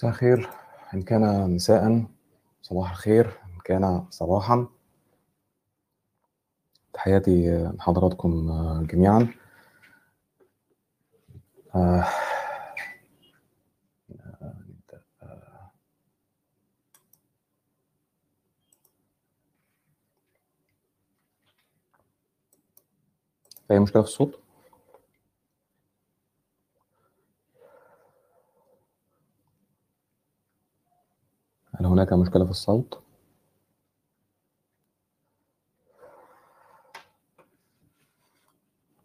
مساء الخير. إن كان مساء صباح الخير. إن كان صباحا. تحياتي لحضراتكم جميعا. آه، آه، في أي مشكلة في الصوت؟ هل هناك مشكلة في الصوت؟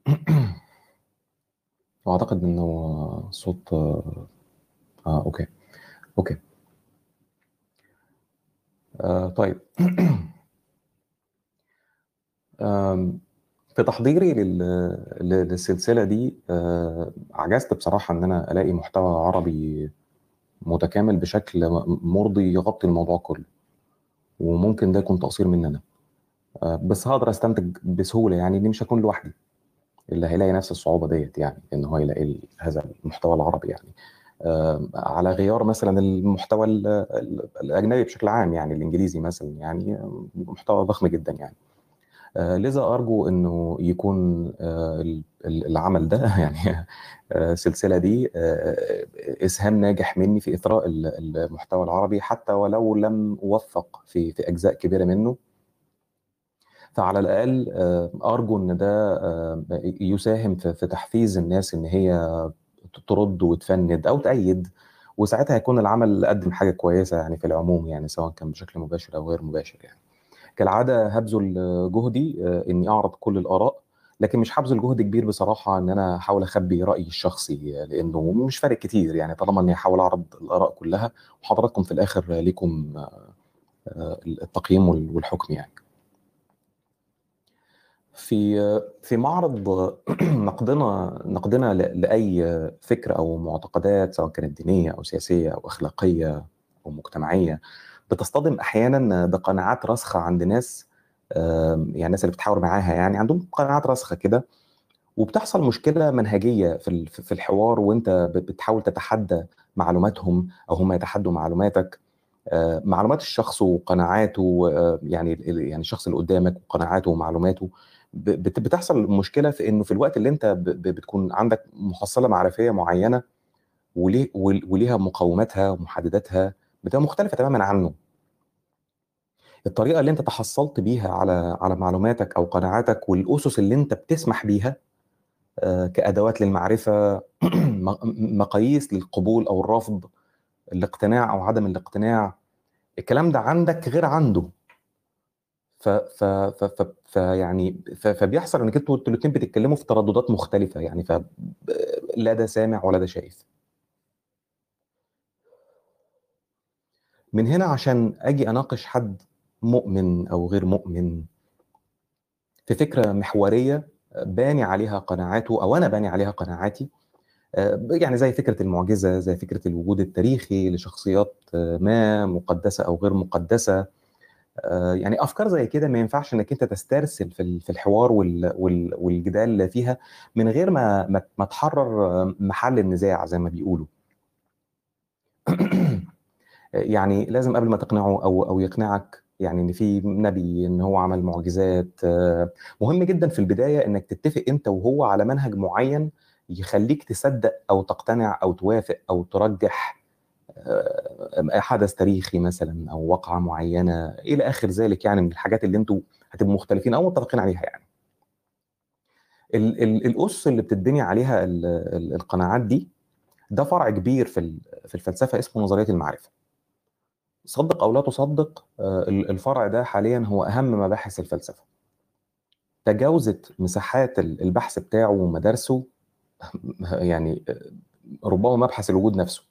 وأعتقد إنه الصوت آه آه، okay. okay. آه طيب. آم، في تحضيري للسلسلة دي آه، عجزت بصراحة إن أنا ألاقي محتوى عربي متكامل بشكل مرضي يغطي الموضوع كله. وممكن ده يكون تقصير مني أنا آه، بس هقدر أستنتج بسهولة يعني إني مش هكون لوحدي. اللي هيلاقي نفس الصعوبة ديت يعني إن هو يلاقي هذا المحتوى العربي يعني. آه، على غيار مثلا المحتوى ال- ال- الأجنبي بشكل عام يعني الإنجليزي مثلا يعني آه، محتوى ضخم جدا يعني. لذا أرجو إنه يكون آه، ال- ال- العمل ده يعني آه، السلسلة دي آه، إسهام ناجح مني في إثراء ال- المحتوى العربي حتى ولو لم أوفق في في أجزاء كبيرة منه فعلى الأقل آه، أرجو إن ده آه، يساهم في في تحفيز الناس إن هي ترد وتفند أو تأيد وساعتها هيكون العمل قدم حاجة كويسة يعني في العموم يعني سواء كان بشكل مباشر أو غير مباشر يعني. كالعادة هبذل جهدي آه، إني أعرض كل الآراء لكن مش هبذل جهد كبير بصراحة إن أنا أحاول أخبي رأيي الشخصي آه، لأنه مش فارق كتير يعني طالما إني أحاول أعرض الآراء كلها وحضراتكم في الآخر ليكم آه، التقييم وال- والحكم يعني. في في معرض نقدنا نقدنا لأي فكره أو معتقدات سواء كانت دينية أو سياسية أو أخلاقية أو مجتمعية بتصطدم أحيانا بقناعات راسخة عند ناس يعني الناس اللي بتحاور معاها يعني عندهم قناعات راسخة كده وبتحصل مشكلة منهجية في في الحوار وأنت بتحاول تتحدى معلوماتهم أو هم يتحدوا معلوماتك. آه، معلومات الشخص وقناعاته آه، يعني يعني الشخص اللي قدامك وقناعاته ومعلوماته بتحصل مشكلة في إنه في الوقت اللي أنت بتكون عندك محصله معرفية معينة وليه ول- وليها مقوماتها ومحدداتها بتبقى مختلفة تماما عنه. الطريقة اللي أنت تحصلت بيها على على معلوماتك أو قناعاتك والأسس اللي أنت بتسمح بيها آه، كأدوات للمعرفة مقاييس للقبول أو الرفض الاقتناع أو عدم الاقتناع الكلام ده عندك غير عنده. ف ف ف ف ف يعني ف فبيحصل إنك أنتوا الاثنين بتتكلموا في ترددات مختلفة يعني ف لا ده سامع ولا ده شايف. من هنا عشان أجي أناقش حد مؤمن أو غير مؤمن في فكرة محورية باني عليها قناعاته أو أنا باني عليها قناعاتي آه، يعني زي فكرة المعجزة زي فكرة الوجود التاريخي لشخصيات آه، ما مقدسة أو غير مقدسة. آه، يعني أفكار زي كده ما ينفعش إنك أنت تسترسل في ال- في الحوار وال- وال- والجدال فيها من غير ما ما تحرر آه، محل النزاع زي ما بيقولوا. يعني لازم قبل ما تقنعه أو أو يقنعك يعني إن في نبي إن هو عمل معجزات آه، مهم جدا في البداية إنك تتفق أنت وهو على منهج معين يخليك تصدق أو تقتنع أو توافق أو ترجح آه، حدث تاريخي مثلا أو واقعة معينة. إلى آخر ذلك يعني من الحاجات اللي أنتوا هتبقوا مختلفين أو متفقين عليها يعني. ال- ال- الاسس اللي بتتبني عليها ال- ال- القناعات دي ده فرع كبير في في الفلسفة اسمه نظرية المعرفة. صدق أو لا تصدق آه، ال- الفرع ده حاليا هو أهم مباحث الفلسفة. تجاوزت مساحات ال- البحث بتاعه ومدارسه يعني آه، ربما مبحث الوجود نفسه.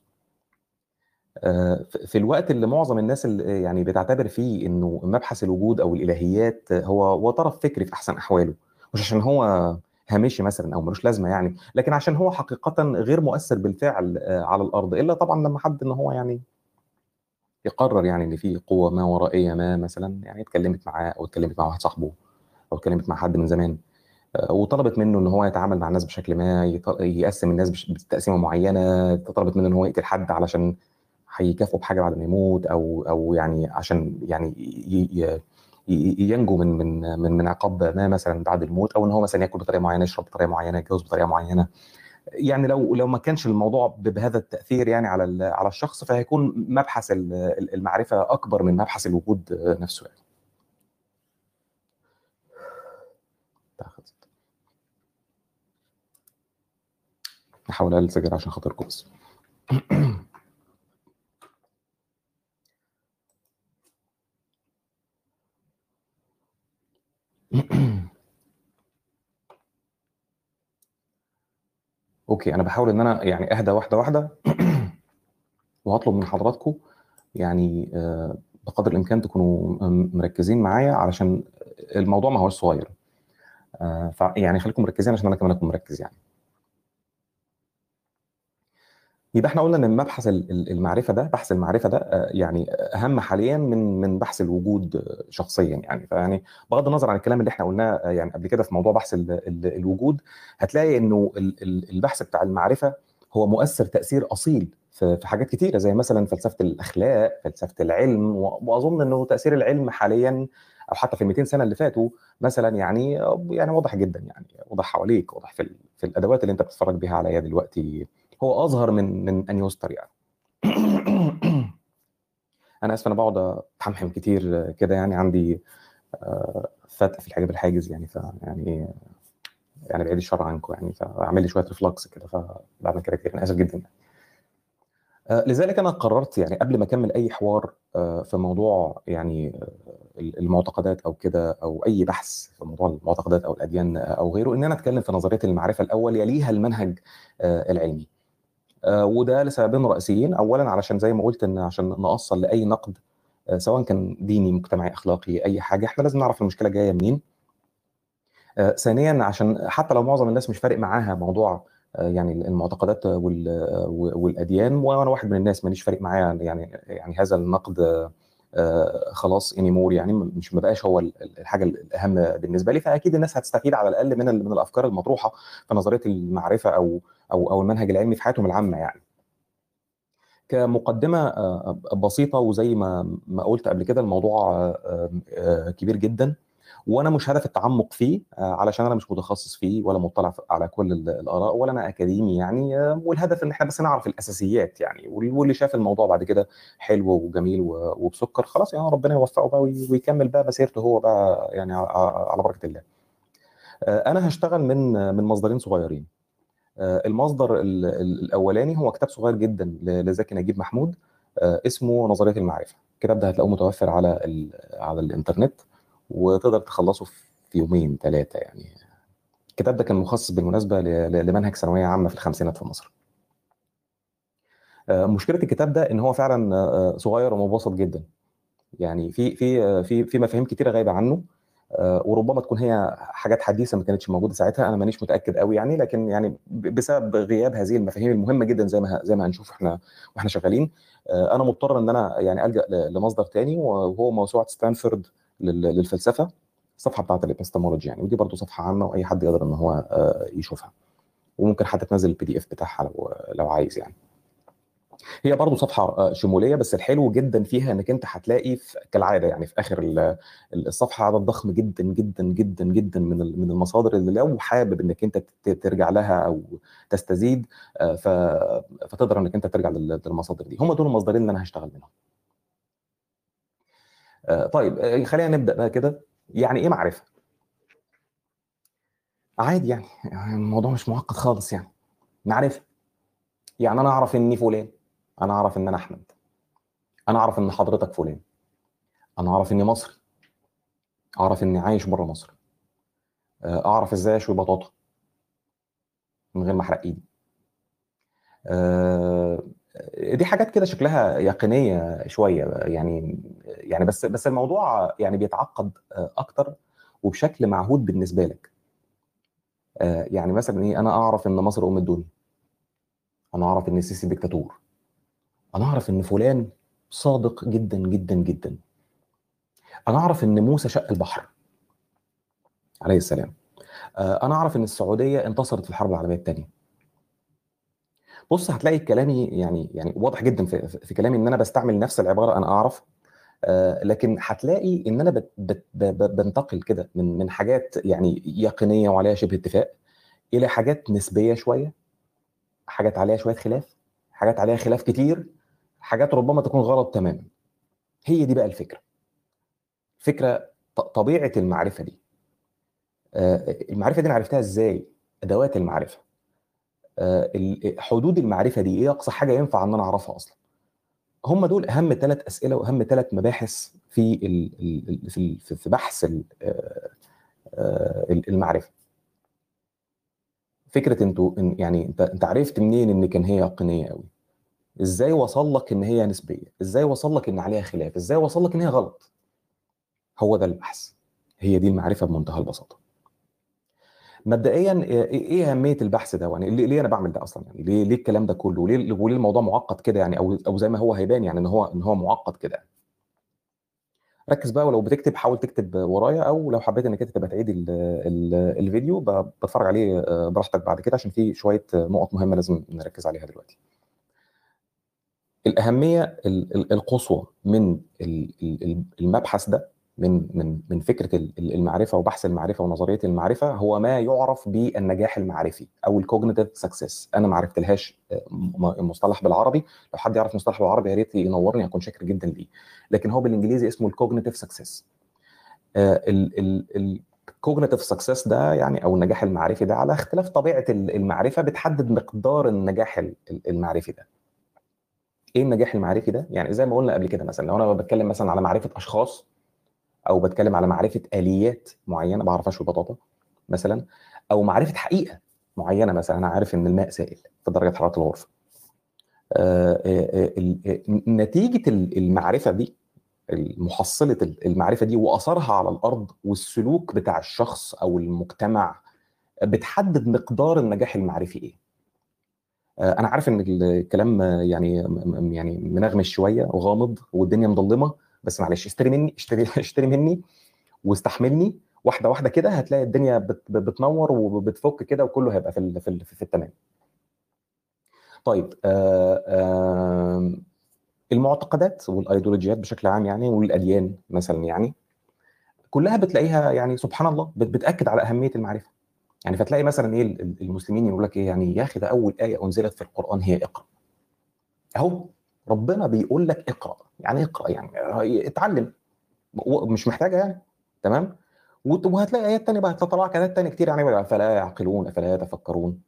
آه، في الوقت اللي معظم الناس اللي يعني بتعتبر فيه إنه مبحث الوجود أو الإلهيات هو هو طرف فكري في أحسن أحواله. مش عشان هو هامشي مثلا أو ملوش لازمة يعني لكن عشان هو حقيقه غير مؤثر بالفعل على الأرض. إلا طبعا لما حد إن هو يعني يقرر يعني إن في قوة ما ورائية ما مثلا يعني اتكلمت معاه أو اتكلمت مع واحد صاحبه أو اتكلمت مع حد من زمان آه، وطلبت منه إن هو يتعامل مع الناس بشكل ما يقسم الناس بتقسيمة معينة طلبت منه إن هو يقتل حد علشان هيكافئه بحاجة بعد ما يموت أو أو يعني عشان يعني ينجو من من من من عقاب ما مثلا بعد الموت أو إن هو مثلا ياكل بطريقة معينة يشرب بطريقة معينة يتجوز بطريقة معينة. يعني لو لو ما كانش الموضوع بهذا التأثير يعني على على الشخص فهيكون مبحث ال- ال- المعرفة أكبر من مبحث الوجود نفسه يعني. احاول اقلل سجاير عشان خاطركم بس أوكي أنا بحاول إن أنا يعني أهدى واحدة واحدة. وهطلب من حضراتكم يعني آه، بقدر الإمكان تكونوا مركزين معايا علشان الموضوع ما هوش صغير. آه، يعني خليكم مركزين عشان أنا كمان أكون مركز يعني. يبقى إحنا قلنا إن مبحث ال- ال- المعرفة ده بحث المعرفة ده آه، يعني أهم حاليا من من بحث الوجود آه، شخصيا يعني. فيعني بغض النظر عن الكلام اللي إحنا قلناه آه، يعني قبل كده في موضوع بحث ال- ال- الوجود هتلاقي إنه ال- ال- البحث بتاع المعرفة هو مؤثر تأثير أصيل في حاجات كتيرة زي مثلا فلسفة الأخلاق فلسفة العلم وأظن إنه تأثير العلم حاليا أو حتى في ال 200 سنة اللي فاتوا مثلا يعني يعني واضح جدا يعني واضح حواليك واضح في في الأدوات اللي أنت بتتفرج بيها عليا دلوقتي. هو أظهر من من ان يستر يعني. أنا اسف أنا بقعد أتحمحم كتير كده يعني. عندي آه، فتق في الحجاب الحاجز يعني ف يعني يعني بعيد الشر عنكم يعني فأعمل لي شوية ريفلكس كده فبعمل كده كتير. أنا آسف جدا آه، لذلك أنا قررت يعني قبل ما أكمل أي حوار آه، في موضوع يعني المعتقدات أو كده أو أي بحث في موضوع المعتقدات أو الأديان أو غيره إن أنا أتكلم في نظرية المعرفة الأول يليها المنهج العلمي. وده لسببين رئيسيين. اولا علشان زي ما قلت إن عشان نوصل لأي نقد آه، سواء كان ديني مجتمعي أخلاقي أي حاجة إحنا لازم نعرف المشكلة جاية منين. آه، ثانيا عشان حتى لو معظم الناس مش فارق معاها موضوع آه، يعني المعتقدات وال- آه، والأديان وأنا واحد من الناس ماليش فارق معايا يعني يعني هذا النقد آه، آه، خلاص انيمور يعني مش ما بقاش هو ال- الحاجة الأهم بالنسبة لي. فأكيد الناس هتستفيد على الأقل من من الأفكار المطروحة. في نظريه المعرفة أو أو أو المنهج العلمي في حياتهم العامة يعني كمقدمة آه، بسيطة وزي ما ما قلت قبل كده الموضوع آه، آه، كبير جدا وأنا مش هدف التعمق فيه آه، علشان أنا مش متخصص فيه ولا مطلع على كل ال- الآراء ولا أنا أكاديمي يعني آه، والهدف إن إحنا بس نعرف الأساسيات يعني وال- واللي شاف الموضوع بعد كده حلو وجميل وبسكر خلاص يعني ربنا يوفقه بقى وي- ويكمل بقى مسيرته هو بقى يعني على بركة الله. آه، أنا هشتغل من من مصدرين صغيرين. آه، المصدر ال- ال- الأولاني هو كتاب صغير جدا لزكي نجيب محمود آه، اسمه نظرية المعرفة. الكتاب ده هتلاقوه متوفر على على الإنترنت وتقدر تخلصه في يومين ثلاثة يعني. الكتاب ده كان مخصص بالمناسبة لمنهج ثانوية عامة في الخمسينات في مصر. آه، مشكلة الكتاب ده إن هو فعلا صغير ومبسط جدا. يعني في في في في مفاهيم كتيرة غايبة عنه وربما تكون هي حاجات حديثة ما كانتش موجودة ساعتها أنا مانيش متأكد قوي يعني لكن يعني بسبب غياب هذه المفاهيم المهمة جدا زي ما زي ما هنشوف إحنا وإحنا شغالين آه، أنا مضطر إن أنا يعني ألجأ لمصدر تاني وهو موسوعة ستانفورد لل- للفلسفة الصفحه بتاعت الإبستمولوجي يعني ودي برضو صفحة عامة وأي حد يقدر إن هو آه، يشوفها وممكن حتى تنزل ال PDF بتاعها لو لو عايز يعني. هي برضو صفحة آه، شمولية بس الحلو جدا فيها إنك أنت هتلاقي كالعادة يعني في آخر ال- الصفحة عدد ضخم جدا جدا جدا جدا من من المصادر اللي لو حابب إنك أنت ترجع لها أو تستزيد آه، فتقدر إنك أنت ترجع لل- للمصادر دي. هم دول المصدرين اللي أنا هشتغل منهم. آه، طيب خلينا نبدأ بقى كده. يعني إيه معرفة؟ عادي يعني يعني الموضوع مش معقد خالص يعني. معرفة. يعني أنا أعرف إني فلان. أنا أعرف إن أنا أحمد. أنا أعرف إن حضرتك فلان. أنا أعرف إني مصري. أعرف إني عايش بره مصر. آه، أعرف إزاي أشوي بطاطا من غير ما أحرق إيدي. آه، دي حاجات كده شكلها يقينية شوية يعني يعني بس بس الموضوع يعني بيتعقد آه، أكتر وبشكل معهود بالنسبة لك. يعني مثلا إيه أنا أعرف إن مصر أم الدنيا. أنا أعرف إن السيسي ديكتاتور. أنا أعرف إن فلان صادق جدا جدا جدا. أنا أعرف إن موسى شق البحر. عليه السلام. آه، أنا أعرف إن السعودية انتصرت في الحرب العالمية الثانية بص هتلاقي كلامي يعني يعني واضح جدا في, في كلامي إن أنا بستعمل نفس العبارة أنا أعرف. آه لكن هتلاقي إن أنا بنتقل كده من من حاجات يعني يقينية وعليها شبه اتفاق إلى حاجات نسبية شوية حاجات عليها شوية خلاف حاجات عليها خلاف كتير. حاجات ربما تكون غلط تماما. هي دي بقى الفكرة. فكرة طبيعة المعرفة دي. آه المعرفة دي أنا عرفتها إزاي؟ أدوات المعرفة. آه حدود المعرفة دي إيه أقصى حاجة ينفع إن أنا أعرفها أصلا؟ هم دول أهم ثلاث أسئلة وأهم ثلاث مباحث في في بحث المعرفة. فكرة إنتوا يعني أنت أنت عرفت منين إن كان هي يقينية قوي إزاي وصل لك إن هي نسبية؟ إزاي وصل لك إن عليها خلاف؟ إزاي وصل لك إن هي غلط؟ هو ده البحث. هي دي المعرفة بمنتهى البساطة. مبدئيا إيه أهمية البحث ده؟ يعني ليه أنا بعمل ده أصلا؟ يعني ليه ليه الكلام ده كله؟ وليه وليه الموضوع معقد كده يعني؟ أو أو زي ما هو هيبان يعني إن هو إن هو معقد كده. ركز بقى ولو بتكتب حاول تكتب ورايا أو لو حبيت إنك أنت تبقى تعيد ال ال الفيديو بتفرج عليه براحتك بعد كده عشان في شوية نقط مهمة لازم نركز عليها دلوقتي. الأهمية القصوى من المبحث ده من من من فكرة المعرفة وبحث المعرفة ونظرية المعرفة هو ما يعرف بالنجاح المعرفي أو ال cognitive success أنا ما عرفتلهاش مصطلح بالعربي. لو حد يعرف مصطلح بالعربي يا ريت ينورني هكون شاكر جدا ليه. لكن هو بالإنجليزي اسمه ال cognitive success ال cognitive success ده يعني أو النجاح المعرفي ده على اختلاف طبيعة المعرفة بتحدد مقدار النجاح المعرفي ده. إيه النجاح المعرفي ده؟ يعني زي ما قلنا قبل كده مثلا لو أنا بتكلم مثلا على معرفة أشخاص أو بتكلم على معرفة آليات معينة بعرف اشوي بطاطا مثلا أو معرفة حقيقة معينة مثلا أنا عارف إن الماء سائل في درجة حرارة الغرفة. نتيجة المعرفة دي محصله المعرفة دي وأثرها على الأرض والسلوك بتاع الشخص أو المجتمع بتحدد مقدار النجاح المعرفي إيه؟ أنا عارف إن الكلام يعني يعني منغمش شوية وغامض والدنيا مظلمة بس معلش اشتري مني اشتري اشتري مني واستحملني واحدة واحدة كده هتلاقي الدنيا بت بتنور وبتفك كده وكله هيبقى في في, في التمام. طيب آآ آآ المعتقدات والأيديولوجيات بشكل عام يعني والأديان مثلا يعني كلها بتلاقيها يعني سبحان الله بتأكد على أهمية المعرفة. يعني فتلاقي مثلا إيه المسلمين يقول لك إيه يعني يا أخي ده أول آية أنزلت في القرآن هي اقرأ. أهو ربنا بيقول لك اقرأ. يعني اقرأ يعني اتعلم. مش محتاجة يعني. تمام؟ وهتلاقي آيات تانية بقى هتطلع لك ايات تانية كتير يعني أفلا يعقلون أفلا يتفكرون؟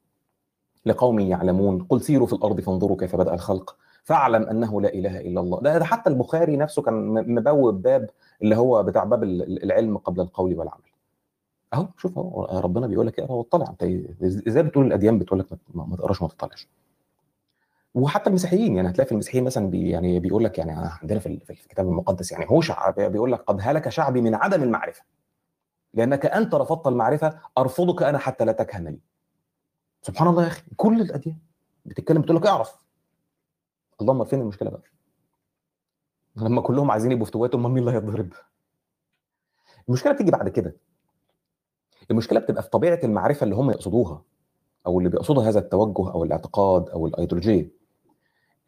لقوم يعلمون. قل سيروا في الأرض فانظروا كيف بدأ الخلق. فاعلم أنه لا إله إلا الله. ده حتى البخاري نفسه كان مبوب باب اللي هو بتاع باب العلم قبل القول والعمل. أهو شوف أهو ربنا بيقول لك اقرأ واطلع. أنت إزاي بتقول الأديان بتقول لك ما تقراش وما تطلعش؟ وحتى المسيحيين يعني هتلاقي في المسيحيين مثلا بي يعني بيقول لك يعني عندنا في في الكتاب المقدس يعني هوشع بيقول لك قد هلك شعبي من عدم المعرفة. لأنك أنت رفضت المعرفة أرفضك أنا حتى لا تكهن لي. سبحان الله يا أخي كل الأديان بتتكلم بتقول لك اعرف. اللهم فين المشكلة بقى. لما كلهم عايزين يبقوا فتواتهم مين اللي هيتضرب؟ المشكلة بتيجي بعد كده. المشكلة بتبقى في طبيعة المعرفة اللي هم يقصدوها أو اللي بيقصدها هذا التوجه أو الاعتقاد أو الأيديولوجية.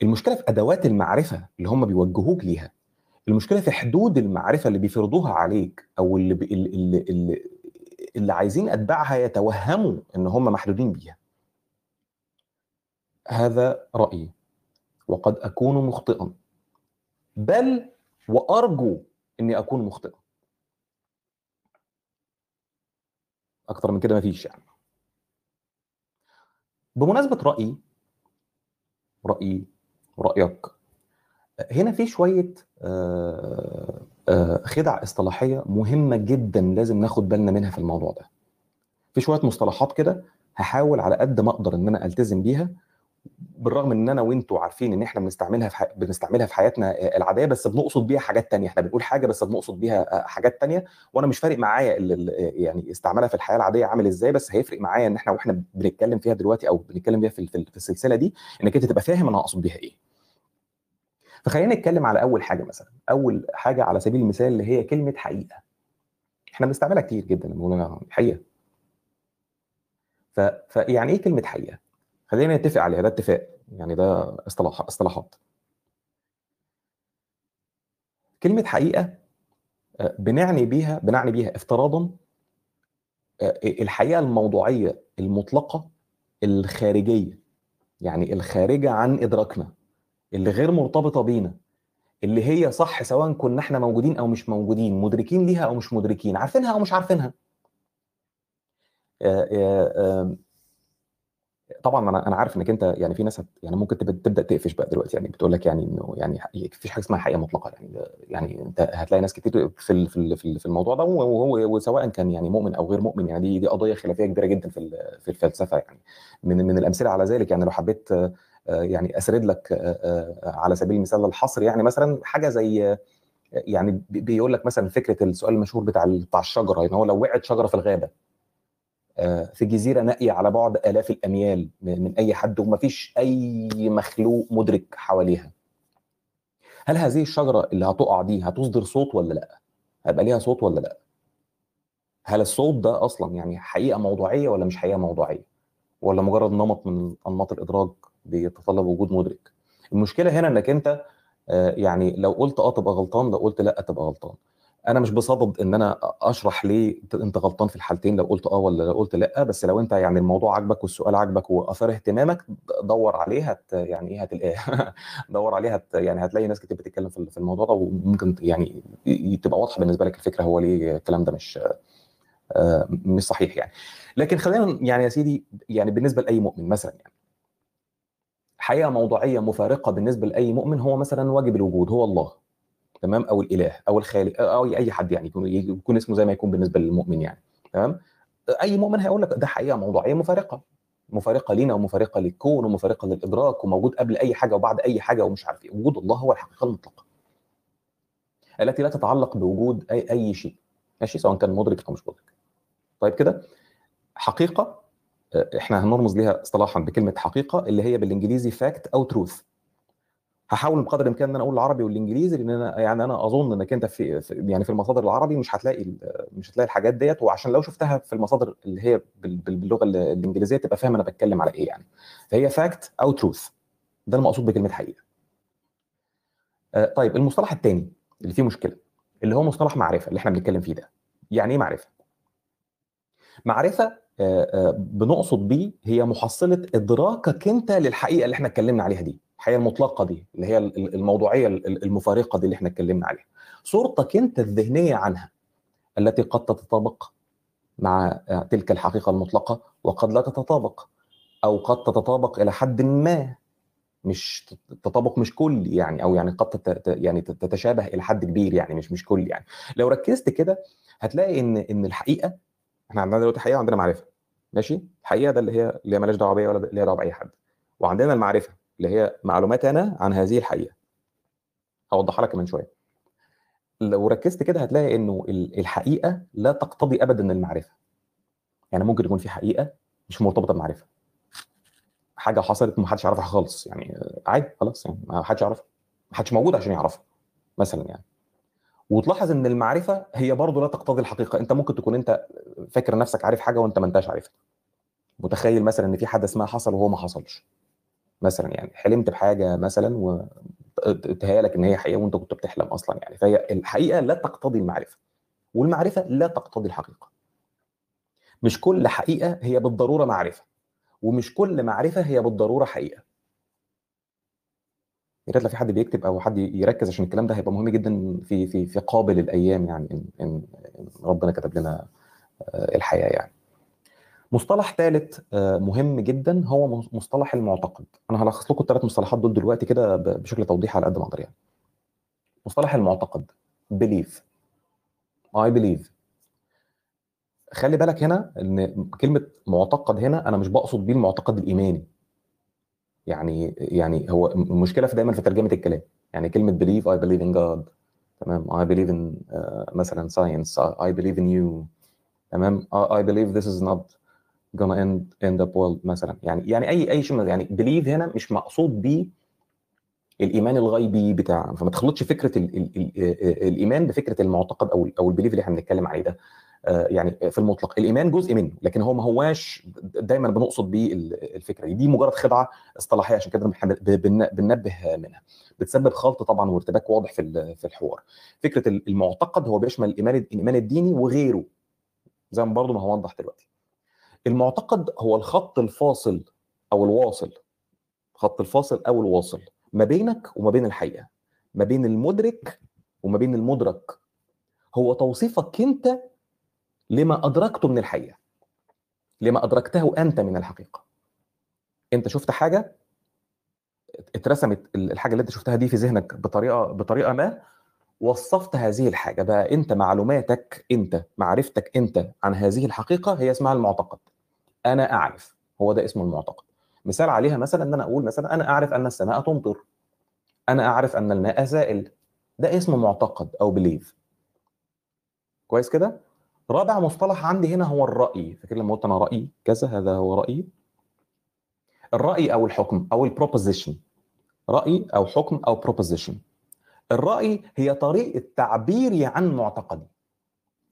المشكلة في أدوات المعرفة اللي هم بيوجهوك ليها. المشكلة في حدود المعرفة اللي بيفرضوها عليك أو اللي بي اللي, اللي, اللي عايزين أتباعها يتوهموا إن هم محدودين بيها. هذا رأيي. وقد أكون مخطئا. بل وأرجو إني أكون مخطئا. أكتر من كده مفيش يعني. بمناسبة رايي رايي ورأيك هنا في شوية خدع اصطلاحية مهمة جدا لازم ناخد بالنا منها في الموضوع ده. في شوية مصطلحات كده هحاول على قد ما أقدر إن أنا ألتزم بيها بالرغم إن أنا وانتوا عارفين إن إحنا بنستعملها في ح... بنستعملها في حياتنا العادية بس بنقصد بيها حاجات تانية. إحنا بنقول حاجة بس بنقصد بيها حاجات تانية. وأنا مش فارق معايا يعني استعمالها في الحياة العادية عامل إزاي بس هيفرق معايا إن إحنا وإحنا بنتكلم فيها دلوقتي أو بنتكلم بيها في, في السلسلة دي إنك أنت تبقى فاهم أنا أقصد بيها إيه. فخلينا نتكلم على أول حاجة مثلا. أول حاجة على سبيل المثال اللي هي كلمة حقيقة. إحنا بنستعملها كتير جدا بنقول حقيقة. ف... فيعني إيه كلمة حقيقة؟ خلينا نتفق عليها ده اتفاق. يعني ده اصطلاح اصطلاحات. كلمة حقيقة آه، بنعني بيها بنعني بيها افتراضا آه، الحقيقة الموضوعية المطلقة الخارجية. يعني الخارجة عن إدراكنا اللي غير مرتبطة بينا اللي هي صح سواء كنا إحنا موجودين أو مش موجودين مدركين ليها أو مش مدركين عارفينها أو مش عارفينها. آه، طبعا أنا أنا عارف إنك أنت يعني في ناس يعني ممكن تبدأ تقفش بقى دلوقتي. يعني بتقول لك يعني إنه يعني مفيش حاجة اسمها حقيقة مطلقة. يعني يعني أنت هتلاقي ناس كتير في في في الموضوع ده وهو وسواء كان يعني مؤمن أو غير مؤمن. يعني دي دي قضية خلافية كبيرة جدا في في الفلسفة. يعني من من الأمثلة على ذلك يعني لو حبيت يعني أسرد لك على سبيل المثال الحصر. يعني مثلا حاجة زي يعني بيقول لك مثلا فكرة السؤال المشهور بتاع بتاع الشجرة يعني هو لو وقعت شجرة في الغابة في جزيرة نائية على بعد آلاف الأميال من أي حد ومفيش أي مخلوق مدرك حواليها. هل هذه الشجرة اللي هتقع دي هتصدر صوت ولا لأ؟ هيبقى ليها صوت ولا لأ؟ هل الصوت ده أصلا يعني حقيقة موضوعية ولا مش حقيقة موضوعية؟ ولا مجرد نمط من أنماط الإدراك بيتطلب وجود مدرك؟ المشكلة هنا إنك أنت يعني لو قلت آه تبقى غلطان لو قلت لأ تبقى غلطان. أنا مش بصدد إن أنا أشرح ليه أنت غلطان في الحالتين لو قلت آه ولا لو قلت لأ بس لو أنت يعني الموضوع عجبك والسؤال عجبك وأثار اهتمامك دور عليه هت يعني إيه هتلاقيه دور عليه هت يعني هتلاقي ناس كتير بتتكلم في الموضوع ده وممكن يعني تبقى واضحة بالنسبة لك الفكرة هو ليه الكلام ده مش مش صحيح يعني. لكن خلينا يعني يا سيدي يعني بالنسبة لأي مؤمن مثلا يعني. حقيقه موضوعية مفارقة بالنسبة لأي مؤمن هو مثلا واجب الوجود هو الله. تمام؟ أو الإله أو الخالق أو أي حد يعني يكون يكون اسمه زي ما يكون بالنسبة للمؤمن يعني تمام؟ أي مؤمن هيقول لك ده حقيقة موضوعيه مفارقة مفارقة لينا ومفارقة للكون ومفارقة للإدراك وموجود قبل أي حاجة وبعد أي حاجة ومش عارف إيه وجود الله هو الحقيقة المطلقة. التي لا تتعلق بوجود اي أي شيء ماشي؟ سواء كان مدرك أو مش مدرك. طيب كده حقيقة إحنا هنرمز ليها اصطلاحا بكلمة حقيقة اللي هي بالإنجليزي fact أو truth هحاول بقدر الإمكان إن أنا أقول العربي والإنجليزي لأن أنا يعني أنا أظن إنك أنت في يعني في المصادر العربي مش هتلاقي مش هتلاقي الحاجات ديت. وعشان لو شفتها في المصادر اللي هي باللغة الإنجليزية تبقى فاهم أنا بتكلم على إيه يعني. فهي فاكت أو تروث ده المقصود بكلمة حقيقة. طيب المصطلح الثاني اللي فيه مشكلة اللي هو مصطلح معرفة اللي إحنا بنتكلم فيه ده. يعني إيه معرفة؟ معرفة بنقصد بيه هي محصلة إدراكك أنت للحقيقة اللي إحنا اتكلمنا عليها دي الحقيقة المطلقة دي اللي هي الموضوعية المفارقة دي اللي إحنا اتكلمنا عليها. صورتك أنت الذهنية عنها التي قد تتطابق مع تلك الحقيقة المطلقة وقد لا تتطابق أو قد تتطابق إلى حد ما مش تطابق مش كلي يعني أو يعني قد يعني تتشابه إلى حد كبير يعني مش مش كلي يعني. لو ركزت كده هتلاقي إن إن الحقيقة إحنا عندنا دلوقتي حقيقة وعندنا معرفة. ماشي؟ الحقيقة ده اللي هي اللي هي مالهاش دعوة بيا ولا ليها دعوة بأي حد. وعندنا المعرفة اللي هي معلوماتنا عن هذه الحقيقة. هوضحها لك كمان شوية. لو ركزت كده هتلاقي إنه الحقيقة لا تقتضي ابدا المعرفة. يعني ممكن يكون في حقيقة مش مرتبطة بمعرفة. حاجة حصلت ما حدش يعرفها خالص. يعني عادي خلاص يعني ما حدش يعرفها. ما حدش موجود عشان يعرفها مثلا يعني. وتلاحظ إن المعرفة هي برضه لا تقتضي الحقيقة. أنت ممكن تكون أنت فاكر نفسك عارف حاجة وأنت ما أنتش عارفها. متخيل مثلا إن في حدث ما حصل وهو ما حصلش. مثلا يعني حلمت بحاجة مثلا وتهيالك إن هي حقيقة وأنت كنت بتحلم أصلا يعني. فهي الحقيقة لا تقتضي المعرفة. والمعرفة لا تقتضي الحقيقة. مش كل حقيقة هي بالضرورة معرفة. ومش كل معرفة هي بالضرورة حقيقة. يا ريت لو في حد بيكتب أو حد يركز عشان الكلام ده هيبقى مهم جدا في في في قابل الأيام يعني إن إن ربنا كتب لنا الحياة يعني. مصطلح ثالث مهم جدا هو مصطلح المعتقد. أنا هلخص لكم الثلاث مصطلحات دول دلوقتي كده بشكل توضيحي على قد ما أقدر يعني. مصطلح المعتقد belief I believe. خلي بالك هنا إن كلمة معتقد هنا أنا مش بقصد بيه المعتقد الإيماني. يعني يعني هو المشكلة في دايما في ترجمة الكلام. يعني كلمة believe I believe in God تمام؟ Believe in uh, مثلا science I believe in you تمام؟ I believe this is not gonna end end up well مثلا. يعني يعني أي أي شيء يعني believe هنا مش مقصود بيه الإيمان الغيبي بتاع فما تخلطش فكرة ال ال ال الإيمان بفكرة المعتقد أو أو البليف اللي إحنا بنتكلم عليه ده. آه، يعني في المطلق. الإيمان جزء منه لكن هو ما هواش دايما بنقصد بيه الفكرة دي. دي مجرد خدعة اصطلاحية عشان كده بننبه منها. بتسبب خلط طبعا وارتباك واضح في في الحوار. فكرة المعتقد هو بيشمل الايمان الايمان الديني وغيره. زي ما برضه ما هوضح دلوقتي. المعتقد هو الخط الفاصل أو الواصل. خط الفاصل أو الواصل. ما بينك وما بين الحقيقة. ما بين المدرك وما بين المدرك. هو توصيفك أنت لما أدركته من الحقيقة. لما أدركته أنت من الحقيقة. أنت شفت حاجة؟ اترسمت الحاجة اللي أنت شفتها دي في ذهنك بطريقة بطريقة ما؟ وصفت هذه الحاجة بقى أنت معلوماتك أنت معرفتك أنت عن هذه الحقيقة هي اسمها المعتقد. أنا أعرف. هو ده اسمه المعتقد. مثال عليها مثلا إن أنا أقول مثلا أنا أعرف أن السماء تمطر. أنا أعرف أن الماء زائل ده اسمه معتقد أو بليف كويس كده؟ رابع مصطلح عندي هنا هو الرأي. فاكر لما قلت أنا رايي كذا هذا هو رايي الرأي أو الحكم أو ال proposition رأي أو حكم أو proposition الرأي هي طريقة تعبيري عن معتقدي.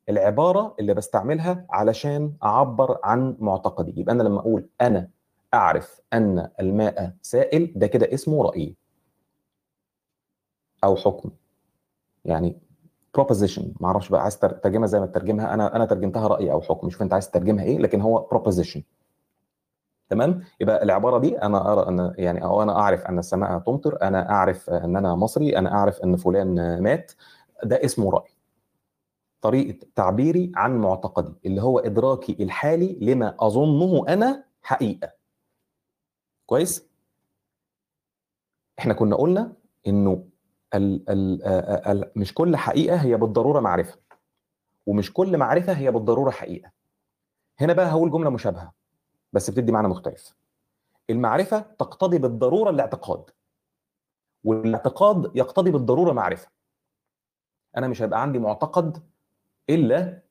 العبارة اللي بستعملها علشان أعبر عن معتقدي. يبقى أنا لما أقول أنا أعرف أن الماء سائل ده كده اسمه رأي أو حكم. يعني proposition. ما أعرفش بقى عايز ترجمها زي ما ترجمها. أنا أنا ترجمتها رأي أو حكم. شوف أنت عايز تترجمها إيه لكن هو proposition. تمام؟ يبقى العبارة دي أنا أرى أن يعني أو أنا أعرف أن السماء تمطر أنا أعرف أن أنا مصري أنا أعرف أن فلان مات. ده اسمه رأي. طريقة تعبيري عن معتقدي اللي هو إدراكي الحالي لما أظنه أنا حقيقة. كويس؟ إحنا كنا قلنا إنه ال ال ال مش كل حقيقة هي بالضرورة معرفة ومش كل معرفة هي بالضرورة حقيقة. هنا بقى هقول جملة مشابهة بس بتدي معنى مختلف. المعرفة تقتضي بالضرورة الاعتقاد والاعتقاد يقتضي بالضرورة معرفة. أنا مش هيبقى عندي معتقد إلا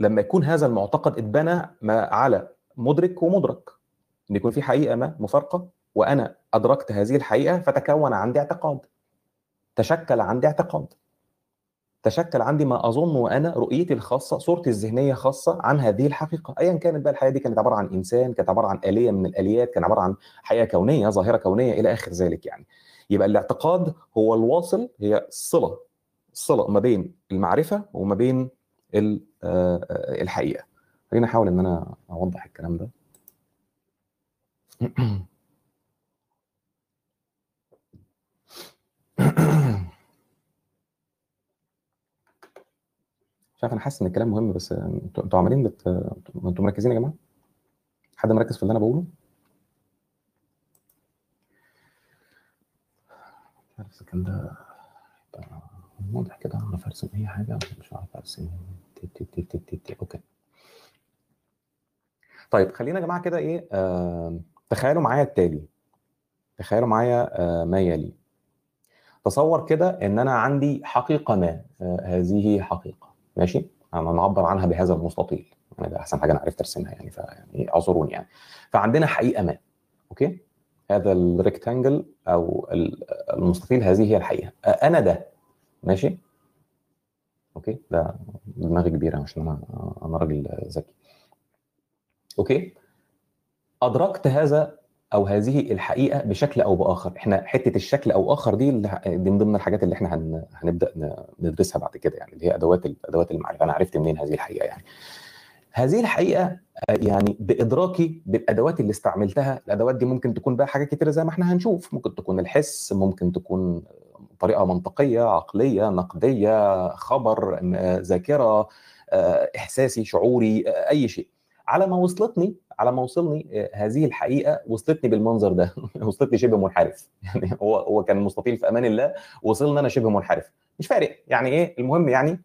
لما يكون هذا المعتقد اتبنى على مدرك ومدرك. إن يكون في حقيقة ما مفارقة وأنا أدركت هذه الحقيقة فتكون عندي اعتقاد. تشكل عندي اعتقاد. تشكل عندي ما اظن أنا رؤيتي الخاصة صورتي الذهنية خاصة عن هذه الحقيقة. ايا كانت بقى الحياة دي كانت عبارة عن إنسان كانت عبارة عن آلية من الآليات كان عبارة عن حياة كونية ظاهرة كونية إلى آخر ذلك يعني. يبقى الاعتقاد هو الواصل هي الصلة الصلة ما بين المعرفة وما بين الحقيقة. خلينا أحاول إن أنا أوضح الكلام ده. مش عارف أنا حاسس إن الكلام مهم بس أنتوا عمالين بت... أنتوا مركزين يا جماعة؟ حد مركز في اللي أنا بقوله؟ مش عارف كان ده واضح كده اعرف ارسم اي حاجة مش عارف ارسم تي تي تي تي تي تي. okay. طيب خلينا يا جماعة كده إيه آه... تخيلوا معايا التالي. تخيلوا معايا آه ما يلي. تصور كده إن أنا عندي حقيقة ما آه هذه حقيقة. ماشي؟ أنا نعبر عنها بهذا المستطيل. يعني ده أحسن حاجة أنا عرفت أرسمها يعني فيعني اعذروني يعني. فعندنا حقيقة ما okay؟ هذا ال rectangle أو المستطيل هذه هي الحقيقة. أنا ده ماشي؟ okay؟ ده دماغي كبيرة عشان أنا أنا راجل ذكي. okay؟ أدركت هذا أو هذه الحقيقة بشكل أو بآخر. إحنا حتة الشكل أو آخر دي دي من ضمن الحاجات اللي إحنا هن... هنبدأ ندرسها بعد كده يعني اللي هي أدوات أدوات المعرفة. أنا عرفت منين هذه الحقيقة يعني. هذه الحقيقة يعني بإدراكي بالأدوات اللي استعملتها الأدوات دي ممكن تكون بقى حاجات كتيرة زي ما إحنا هنشوف. ممكن تكون الحس ممكن تكون طريقة منطقية عقلية نقدية خبر ذاكرة إحساسي شعوري أي شيء. على ما وصلتني على ما وصلني هذه الحقيقة وصلتني بالمنظر ده وصلتني شبه منحرف. يعني هو هو كان مستطيل في أمان الله وصلنا أنا شبه منحرف. مش فارق. يعني إيه؟ المهم يعني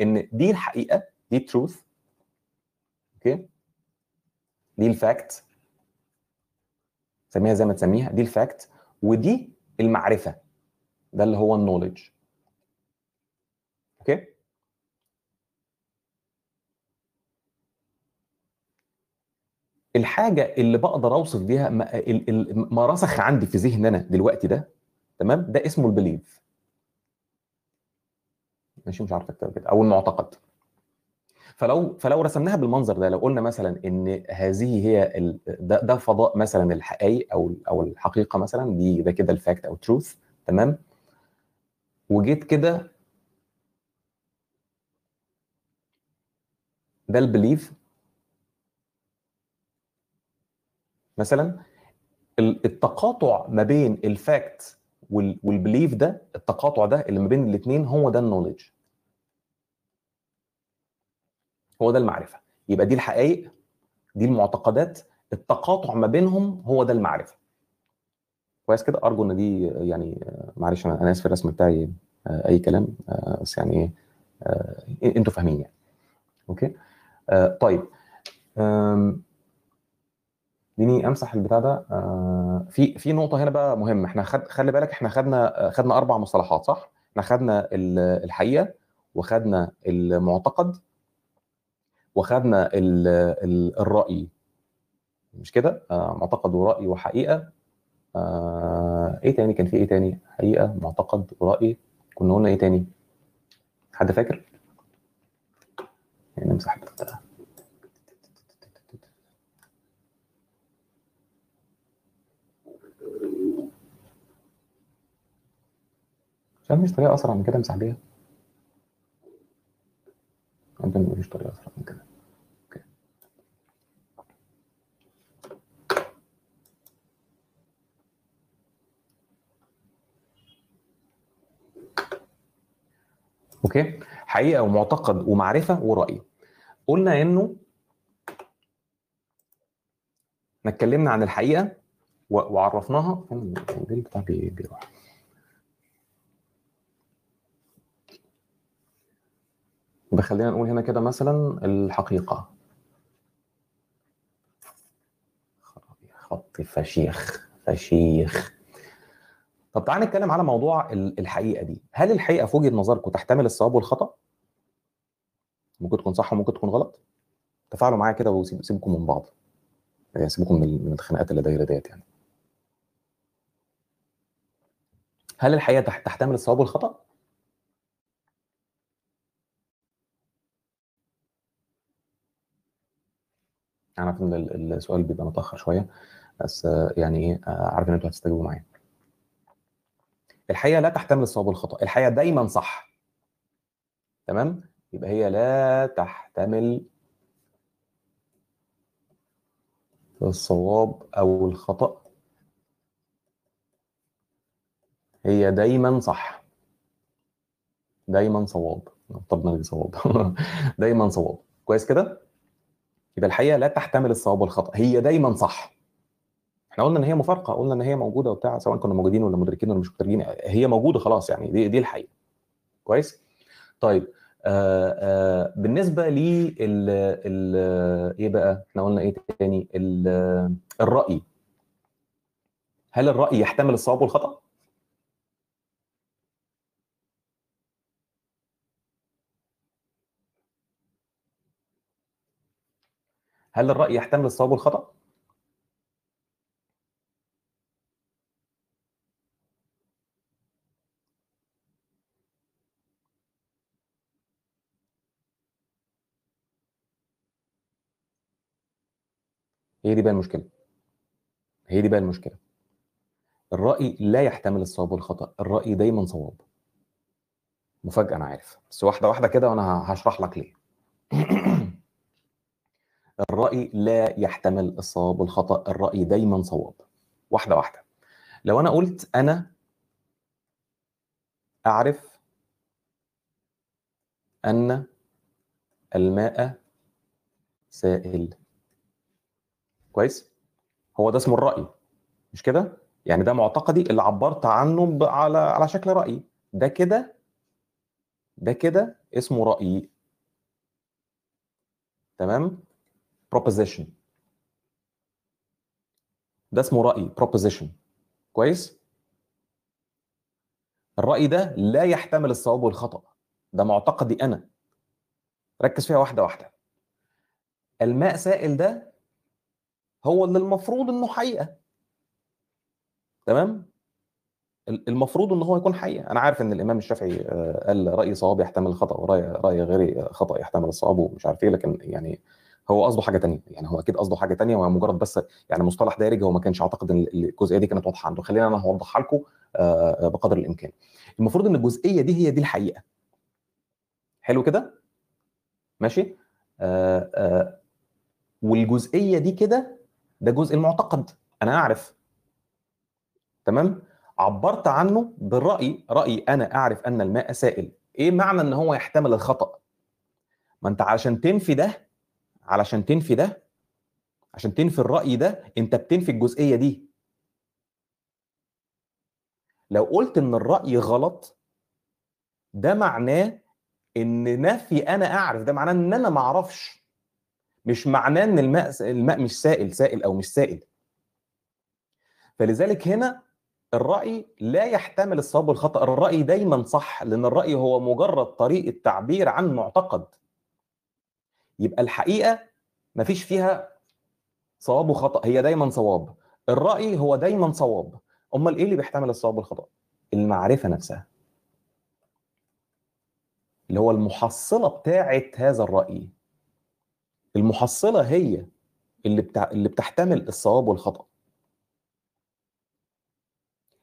إن دي الحقيقة دي truth okay؟ دي ال fact. سميها زي ما تسميها دي ال fact. ودي المعرفة. ده اللي هو ال knowledge okay الحاجة اللي بقدر أوصف بيها ما, رسخ عندي في ذهني أنا دلوقتي ده تمام؟ ده اسمه ال belief ماشي؟ مش عارف اكتب كده. أو المعتقد. فلو فلو رسمناها بالمنظر ده لو قلنا مثلا إن هذه هي ال... ده, ده فضاء مثلا الحقائق أو أو الحقيقة مثلا دي ده كده ال fact أو truth تمام؟ وجيت كده ده ال belief مثلا التقاطع ما بين ال fact وال belief ده التقاطع ده اللي ما بين الاثنين هو ده ال knowledge هو ده المعرفة. يبقى دي الحقائق دي المعتقدات التقاطع ما بينهم هو ده المعرفة. كويس كده؟ أرجو إن دي يعني معلش أنا آسف الرسم بتاعي أي كلام بس يعني إيه إنتوا فاهمين يعني. أوكي؟ طيب ديني امسح البتاع ده. في في نقطة هنا بقى مهمة. إحنا خد خلي بالك إحنا خدنا خدنا أربع مصطلحات صح؟ إحنا خدنا الحقيقة وخدنا المعتقد وخدنا ال ال الرأي. مش كده؟ معتقد ورأي وحقيقة. إيه تاني؟ كان في إيه تاني؟ حقيقة معتقد وراي كنا قلنا إيه تاني؟ حد فاكر؟ يعني نمسح ده. عشان مش طريقة أسرع من كده امسح بيها. أنت مفيش طريقة أسرع من كده. أوكي. حقيقة ومعتقد ومعرفة ورأي. قلنا إنه إحنا اتكلمنا عن الحقيقة وعرفناها فين الموديل بتاع بيروح. خلينا نقول هنا كده مثلا الحقيقة. خط فشيخ فشيخ. طب تعال نتكلم على موضوع الحقيقة دي. هل الحقيقة في وجهة نظركم تحتمل الصواب والخطأ؟ ممكن تكون صح وممكن تكون غلط. تفاعلوا معايا كده وسيبكم من بعض. يعني سيبكم من الخناقات اللي دايرة ديت يعني. هل الحقيقة تحتمل الصواب والخطأ؟ أنا عارف إن السؤال بيبقى متأخر شوية بس يعني إيه عارف إن أنتوا هتستجيبوا معايا. الحقيقة لا تحتمل الصواب والخطأ الحقيقة دايما صح. تمام؟ يبقى هي لا تحتمل الصواب أو الخطأ. هي دايما صح. دايما صواب. طب نلغي صواب. دايما صواب. كويس كده؟ يبقى الحقيقة لا تحتمل الصواب والخطأ. هي دايما صح. إحنا قلنا إن هي مفارقة قلنا إن هي موجودة وبتاع سواء كنا موجودين ولا مدركين ولا مش مدركين هي موجودة خلاص يعني دي دي الحقيقة. كويس؟ طيب آآ آآ بالنسبة لي ال ال إيه بقى؟ إحنا قلنا إيه تاني؟ الرأي. هل الرأي يحتمل الصواب والخطأ؟ هل الرأي يحتمل الصواب والخطأ؟ هي دي بقى المشكلة. هي دي بقى المشكلة. الرأي لا يحتمل الصواب والخطأ. الرأي دايما صواب. مفاجأة أنا عارف. بس واحدة واحدة كده وأنا هشرح لك ليه. الرأي لا يحتمل الصواب والخطأ الرأي دايما صواب. واحدة واحدة. لو أنا قلت أنا أعرف أن الماء سائل. كويس؟ هو ده اسمه الرأي. مش كده؟ يعني ده معتقدي اللي عبرت عنه على على شكل رأي. ده كده؟ ده كده اسمه رأي. تمام؟ Proposition. ده اسمه رأي proposition. كويس؟ الرأي ده لا يحتمل الصواب والخطأ. ده معتقدي أنا. ركز فيها واحدة واحدة. الماء سائل ده هو اللي المفروض إنه حقيقة. تمام؟ المفروض إن هو يكون حقيقة. أنا عارف إن الإمام الشافعي آه، قال رأي صواب يحتمل الخطا وراي رأي غير خطأ يحتمل الصواب ومش عارف إيه لكن يعني هو قصده حاجة تانية. يعني هو أكيد قصده حاجة تانية وهو مجرد بس يعني مصطلح دارج هو ما كانش أعتقد إن الجزئية دي كانت واضحة عنده. خلينا أنا هوضحها لكم آه، بقدر الإمكان. المفروض إن الجزئية دي هي دي الحقيقة. حلو كده؟ ماشي؟ آه آه والجزئية دي كده ده جزء المعتقد. أنا أعرف. تمام؟ عبرت عنه بالرأي رايي أنا أعرف أن الماء سائل. إيه معنى إن هو يحتمل الخطأ؟ ما أنت علشان تنفي ده علشان تنفي ده عشان تنفي الرأي ده انت بتنفي الجزئية دي. لو قلت إن الرأي غلط ده معناه إن نفي أنا أعرف ده معناه إن أنا ما أعرفش. مش معناه إن الماء الماء مش سائل سائل أو مش سائل. فلذلك هنا الرأي لا يحتمل الصواب والخطأ. الرأي دايما صح لأن الرأي هو مجرد طريقة تعبير عن معتقد. يبقى الحقيقة مفيش فيها صواب وخطأ هي دايما صواب. الرأي هو دايما صواب. أمال إيه اللي بيحتمل الصواب والخطأ؟ المعرفة نفسها. اللي هو المحصلة بتاعة هذا الرأي. المحصلة هي اللي, بتع... اللي بتحتمل الصواب والخطأ.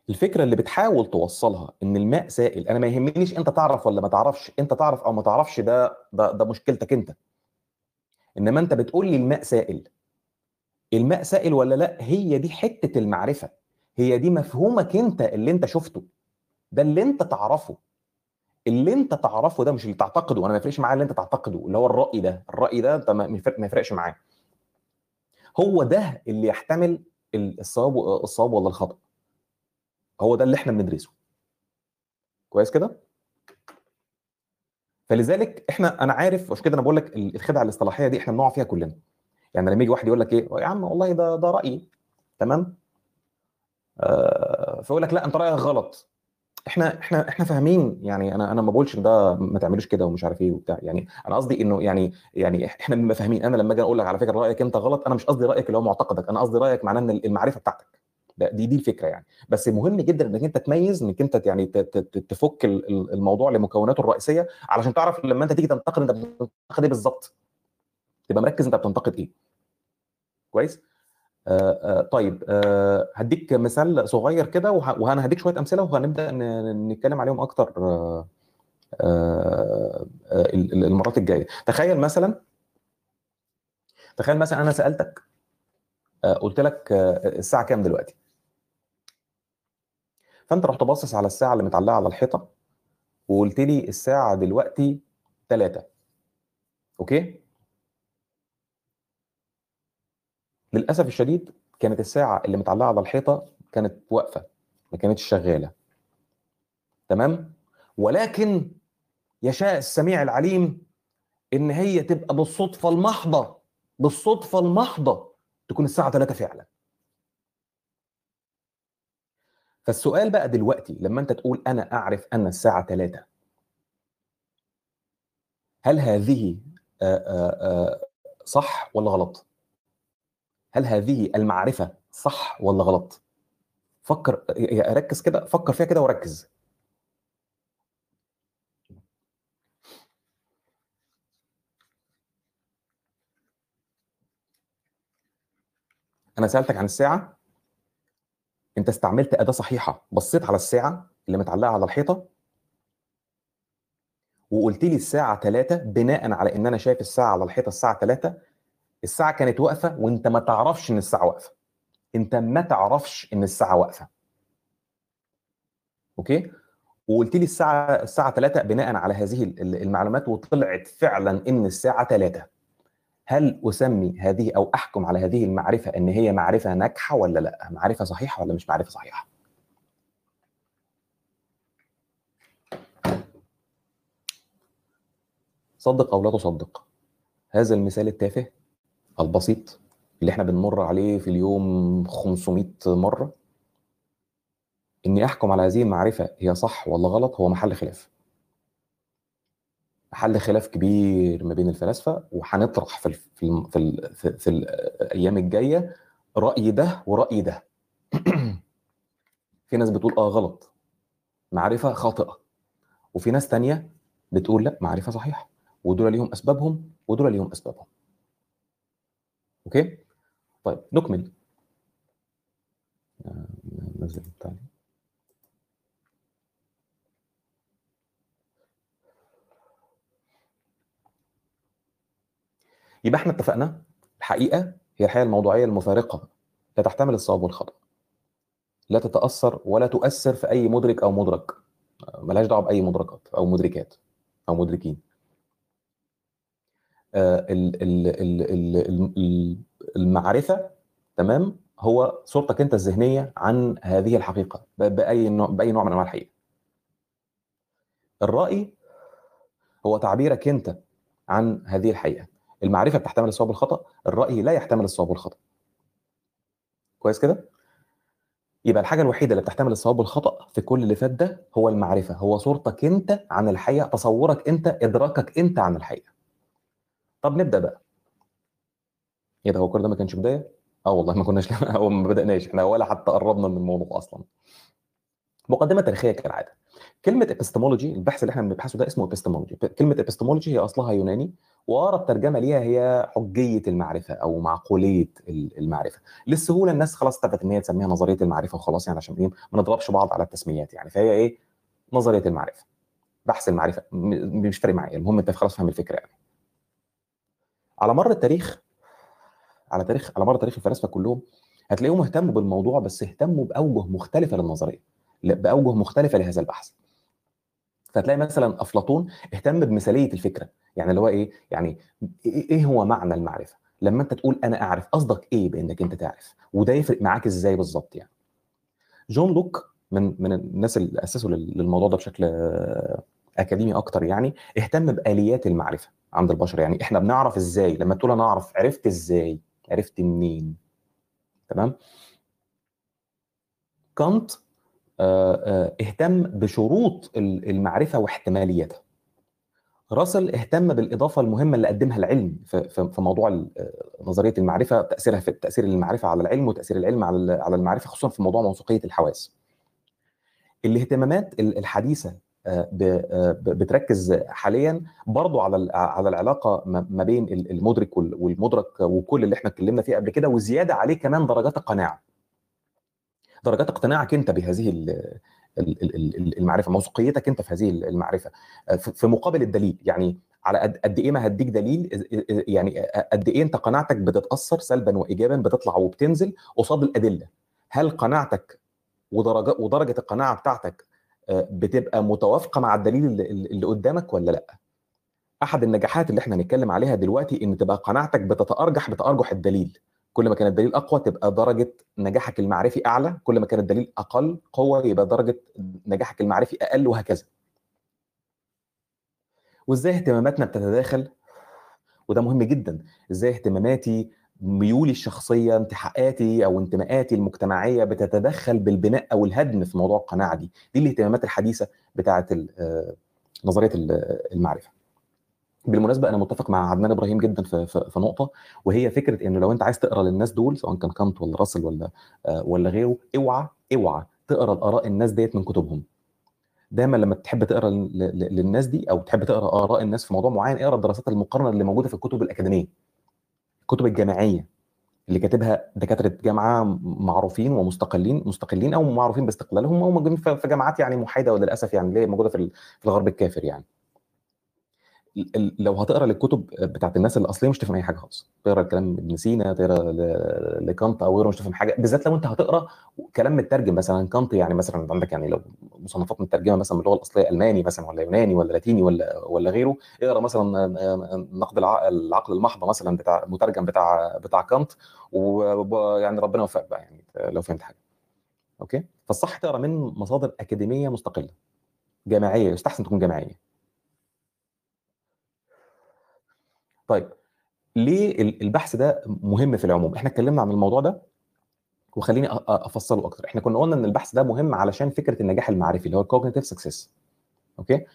الفكرة اللي بتحاول توصلها إن الماء سائل أنا ما يهمنيش أنت تعرف ولا ما تعرفش أنت تعرف أو ما تعرفش ده ده, ده مشكلتك أنت. إنما أنت بتقول لي الماء سائل. الماء سائل ولا لأ؟ هي دي حتة المعرفة. هي دي مفهومك أنت اللي أنت شفته. ده اللي أنت تعرفه. اللي أنت تعرفه ده مش اللي تعتقده. أنا ما يفرقش معايا اللي أنت تعتقده اللي هو الرأي ده. الرأي ده أنت ما يفرقش معاه هو ده اللي يحتمل الصواب الصواب ولا الخطأ. هو ده اللي إحنا بندرسه. كويس كده؟ فلذلك إحنا أنا عارف عشان كده أنا بقول لك الخدعة الاصطلاحيه دي إحنا بنقع فيها كلنا. يعني لما يجي واحد يقول لك إيه يا عم والله ده ده رأيي. تمام؟ آه فيقول لك لا أنت رأيك غلط. إحنا إحنا إحنا فاهمين. يعني أنا أنا ما بقولش ده ما تعملوش كده ومش عارف إيه وبتاع. يعني أنا قصدي إنه يعني يعني إحنا بنبقى فاهمين. أنا لما أجي أقول لك على فكرة رأيك أنت غلط أنا مش قصدي رأيك اللي هو معتقدك. أنا قصدي رأيك معناه إن المعرفة بتاعتك. دي دي الفكرة يعني. بس مهم جدا إنك أنت تميز إنك أنت يعني تفك الموضوع لمكوناته الرئيسية علشان تعرف لما أنت تيجي تنتقد أنت بتنتقد إيه بالظبط؟ تبقى مركز أنت بتنتقد إيه. كويس؟ طيب هديك مثال صغير كده وأنا هديك شوية أمثلة وهنبدأ نتكلم عليهم أكتر المرات الجاية. تخيل مثلا تخيل مثلا أنا سألتك قلت لك الساعة كام دلوقتي؟ فأنت رحت باصص على الساعة اللي متعلقة على الحيطة وقلت لي الساعة دلوقتي 3 أوكي؟ للأسف الشديد كانت الساعة اللي متعلقة على الحيطة كانت واقفة ما كانتش شغالة. تمام؟ ولكن يشاء السميع العليم إن هي تبقى بالصدفة المحضة بالصدفة المحضة تكون الساعة 3 فعلا. فالسؤال بقى دلوقتي لما انت تقول أنا أعرف أن الساعة 3 هل هذه صح ولا غلط؟ هل هذه المعرفة صح ولا غلط؟ فكر ركز كده فكر فيها كده وركز. أنا سألتك عن الساعة؟ انت استعملت أداة صحيحة بصيت على الساعة اللي متعلقة على الحيطة وقلت لي الساعة 3 بناء على إن أنا شايف الساعة على الحيطة الساعة 3 الساعة كانت واقفة وأنت ما تعرفش إن الساعة واقفة. أنت ما تعرفش إن الساعة واقفة. أوكي؟ وقلت لي الساعة الساعة 3 بناء على هذه المعلومات وطلعت فعلا إن الساعة 3 هل أسمي هذه أو أحكم على هذه المعرفة إن هي معرفة ناجحة ولا لأ؟ معرفة صحيحة ولا مش معرفة صحيحة؟ صدق أو لا تصدق. هذا المثال التافه البسيط اللي إحنا بنمر عليه في اليوم 500 مرة. إني أحكم على هذه المعرفة هي صح ولا غلط؟ هو محل خلاف. محل خلاف كبير ما بين الفلاسفة وهنطرح في في ال في, ال في الأيام الجاية رأي ده ورأي ده. في ناس بتقول آه غلط. معرفة خاطئة. وفي ناس تانية بتقول لأ معرفة صحيحة. ودول ليهم أسبابهم ودول ليهم أسبابهم. أوكي؟ طيب نكمل. آه، نزل التاني يبقى إحنا اتفقنا. الحقيقة هي الحقيقة الموضوعية المفارقة. لا تحتمل الصواب والخطأ. لا تتأثر ولا تؤثر في أي مدرك أو مدرك. ملهاش دعوة بأي مدركات أو مدركات أو مدركين. آه، ال- ال- ال- ال- ال- المعرفة تمام هو صورتك أنت الذهنية عن هذه الحقيقة. بأي نوع بأي نوع من أنواع الحقيقة. الرأي هو تعبيرك أنت عن هذه الحقيقة. المعرفة بتحتمل الصواب والخطأ الرأي لا يحتمل الصواب والخطأ. كويس كده؟ يبقى الحاجة الوحيدة اللي بتحتمل الصواب والخطأ في كل اللي فات ده هو المعرفة هو صورتك أنت عن الحقيقة تصورك أنت إدراكك أنت عن الحقيقة. طب نبدأ بقى. إيه ده هو كل ده ما كانش بداية؟ آه والله ما كناش أو ما بدأناش إحنا ولا حتى قربنا من الموضوع أصلا. مقدمة تاريخية كالعادة. كلمة epistemology البحث اللي إحنا بنبحثه ده اسمه epistemology. كلمة epistemology هي أصلها يوناني وأقرب ترجمة ليها هي حجية المعرفة أو معقولية ال- المعرفة. للسهولة الناس خلاص اتفقت إن هي تسميها نظرية المعرفة وخلاص يعني عشان إيه؟ ما نضربش بعض على التسميات يعني. فهي إيه؟ نظرية المعرفة. بحث المعرفة. مش فارق معايا. المهم أنت خلاص فاهم الفكرة يعني. على مر التاريخ على تاريخ على مر تاريخ الفلاسفة كلهم هتلاقيهم اهتموا بالموضوع بس اهتموا بأوجه مختلفة للنظرية. بأوجه مختلفة لهذا البحث. فتلاقي مثلا أفلاطون اهتم بمثالية الفكرة يعني اللي هو إيه؟ يعني إيه إيه هو معنى المعرفة؟ لما أنت تقول أنا أعرف قصدك إيه بإنك أنت تعرف؟ وده يفرق معاك إزاي بالظبط يعني؟ جون لوك من من الناس اللي أسسوا لل- للموضوع ده بشكل أكاديمي أكتر يعني اهتم بآليات المعرفة عند البشر. يعني إحنا بنعرف إزاي؟ لما تقول أنا أعرف عرفت إزاي؟ عرفت منين؟ تمام؟ كانت اهتم بشروط ال- المعرفة واحتمالياتها راسل اهتم بالإضافة المهمة اللي قدمها العلم في موضوع آه، نظرية المعرفة تأثيرها في تأثير المعرفة على العلم وتأثير العلم على على المعرفة خصوصا في موضوع موثوقية الحواس. الاهتمامات ال- الحديثة آه، آه، بتركز حاليا برضو على على العلاقة ما بين ال- المدرك وال- والمدرك وكل اللي إحنا اتكلمنا فيه قبل كده وزيادة عليه كمان درجات القناعة. درجات اقتناعك انت بهذه ال- ال- ال- ال- المعرفة موثوقيتك انت في هذه المعرفة. في في مقابل الدليل يعني على قد إيه ما هديك دليل يعني قد إيه أنت قناعتك بتتأثر سلبا وايجابا بتطلع وبتنزل قصاد الأدلة. هل قناعتك ودرجه ودرجة القناعة بتاعتك آه، بتبقى متوافقة مع الدليل اللي قدامك ولا لأ؟ أحد النجاحات اللي إحنا هنتكلم عليها دلوقتي إن تبقى قناعتك بتتأرجح بتأرجح الدليل. كل ما كان الدليل أقوى تبقى درجة نجاحك المعرفي أعلى كل ما كان الدليل أقل قوة يبقى درجة نجاحك المعرفي أقل وهكذا. وإزاي اهتماماتنا بتتداخل؟ وده مهم جدا. إزاي اهتماماتي ميولي الشخصية انتحاءاتي أو انتماءاتي المجتمعية بتتدخل بالبناء أو الهدم في موضوع القناعة دي؟ دي الاهتمامات الحديثة بتاعة آه، نظرية ال- المعرفة. بالمناسبة أنا متفق مع عدنان إبراهيم جدا في في في نقطة وهي فكرة انه لو أنت عايز تقرأ للناس دول سواء كان كانت ولا راسل ولا آه، ولا غيره اوعى اوعى تقرأ الآراء الناس ديت من كتبهم. دايما لما تحب تقرأ للناس دي أو تحب تقرأ آراء الناس في موضوع معين اقرأ الدراسات المقارنة اللي موجودة في الكتب الأكاديمية. الكتب الجامعية اللي كاتبها دكاترة جامعة معروفين ومستقلين مستقلين أو معروفين باستقلالهم أو موجودين في جامعات يعني محايدة وللأسف يعني اللي موجودة في ال- في الغرب الكافر يعني. لو هتقرأ للكتب بتاعت الناس الاصليه مش تفهم أي حاجة خالص. تقرأ كلام ابن سينا تقرأ لكانت أو غيره مش تفهم حاجة. بالذات لو أنت هتقرأ كلام مترجم مثلا كانت يعني مثلا عندك يعني لو مصنفات مترجمة مثلا باللغة الأصلية ألماني مثلا ولا يوناني ولا لاتيني ولا ولا غيره. اقرأ مثلا نقد الع- العقل المحض مثلا بتاع مترجم بتاع بتاع كانت. ويعني ربنا يوفقك بقى يعني لو فهمت حاجة. okay؟ فالصح تقرأ من مصادر أكاديمية مستقلة. جامعية يستحسن تكون جامعية. طيب ليه ال- البحث ده مهم في العموم؟ إحنا اتكلمنا عن الموضوع ده وخليني أفصله أكتر. إحنا كنا قلنا إن البحث ده مهم علشان فكرة النجاح المعرفي اللي هو ال cognitive success okay؟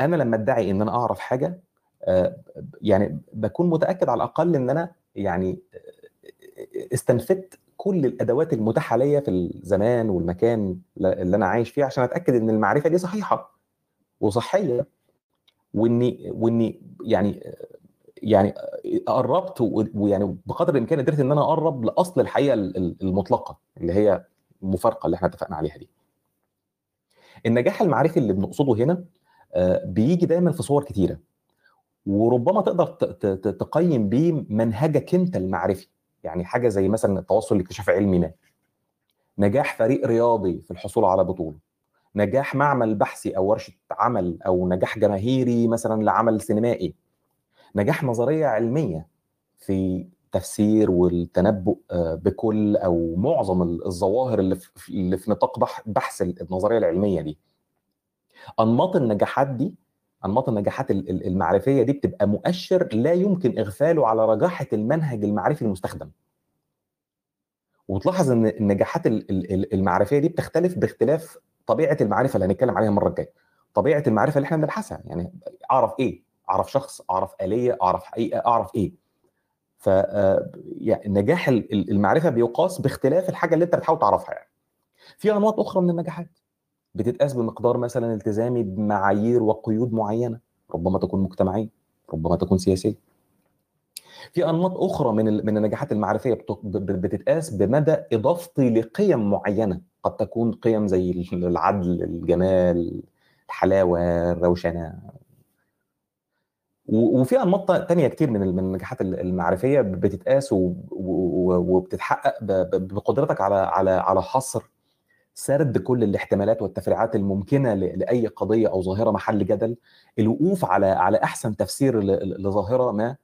أنا لما ادعي إن أنا أعرف حاجة آه، يعني بكون متأكد على الأقل إن أنا يعني آه، استنفدت كل الأدوات المتاحة ليا في الزمان والمكان اللي أنا عايش فيه عشان أتأكد إن المعرفة دي صحيحة وصحية وإني وإني يعني يعني قربت ويعني بقدر الإمكان قدرت إن أنا أقرب لأصل الحقيقة المطلقة اللي هي المفارقة اللي إحنا اتفقنا عليها دي. النجاح المعرفي اللي بنقصده هنا آه، بيجي دايما في صور كتيرة وربما تقدر تقيم بيه منهجك أنت المعرفي. يعني حاجة زي مثلا التوصل لاكتشاف علمي ما نجاح فريق رياضي في الحصول على بطولة. نجاح معمل بحثي أو ورشة عمل أو نجاح جماهيري مثلا لعمل سينمائي. نجاح نظرية علمية في تفسير والتنبؤ آه، بكل أو معظم الظواهر اللي في اللي في نطاق بحث النظرية العلمية دي. أنماط النجاحات دي أنماط النجاحات المعرفية دي بتبقى مؤشر لا يمكن إغفاله على رجاحة المنهج المعرفي المستخدم. وتلاحظ إن النجاحات المعرفية دي بتختلف باختلاف طبيعة المعرفة اللي هنتكلم عليها المرة الجاية. طبيعة المعرفة اللي إحنا بنبحثها يعني أعرف إيه؟ أعرف شخص أعرف آلية أعرف حقيقه أعرف إيه. ف آه، يعني نجاح المعرفة بيقاس باختلاف الحاجة اللي أنت بتحاول تعرفها يعني. في أنماط أخرى من النجاحات. بتتقاس بمقدار مثلا التزامي بمعايير وقيود معينة. ربما تكون مجتمعية ربما تكون سياسية. في أنماط أخرى من من النجاحات المعرفية بتتقاس بمدى اضافتي لقيم معينة. قد تكون قيم زي العدل الجمال الحلاوة الروشنة. وفي أنماط تانية كتير من النجاحات المعرفية بتتقاس وبتتحقق بقدرتك على على على حصر سرد كل الاحتمالات والتفريعات الممكنة لأي قضية أو ظاهرة محل جدل. الوقوف على على أحسن تفسير لظاهرة ما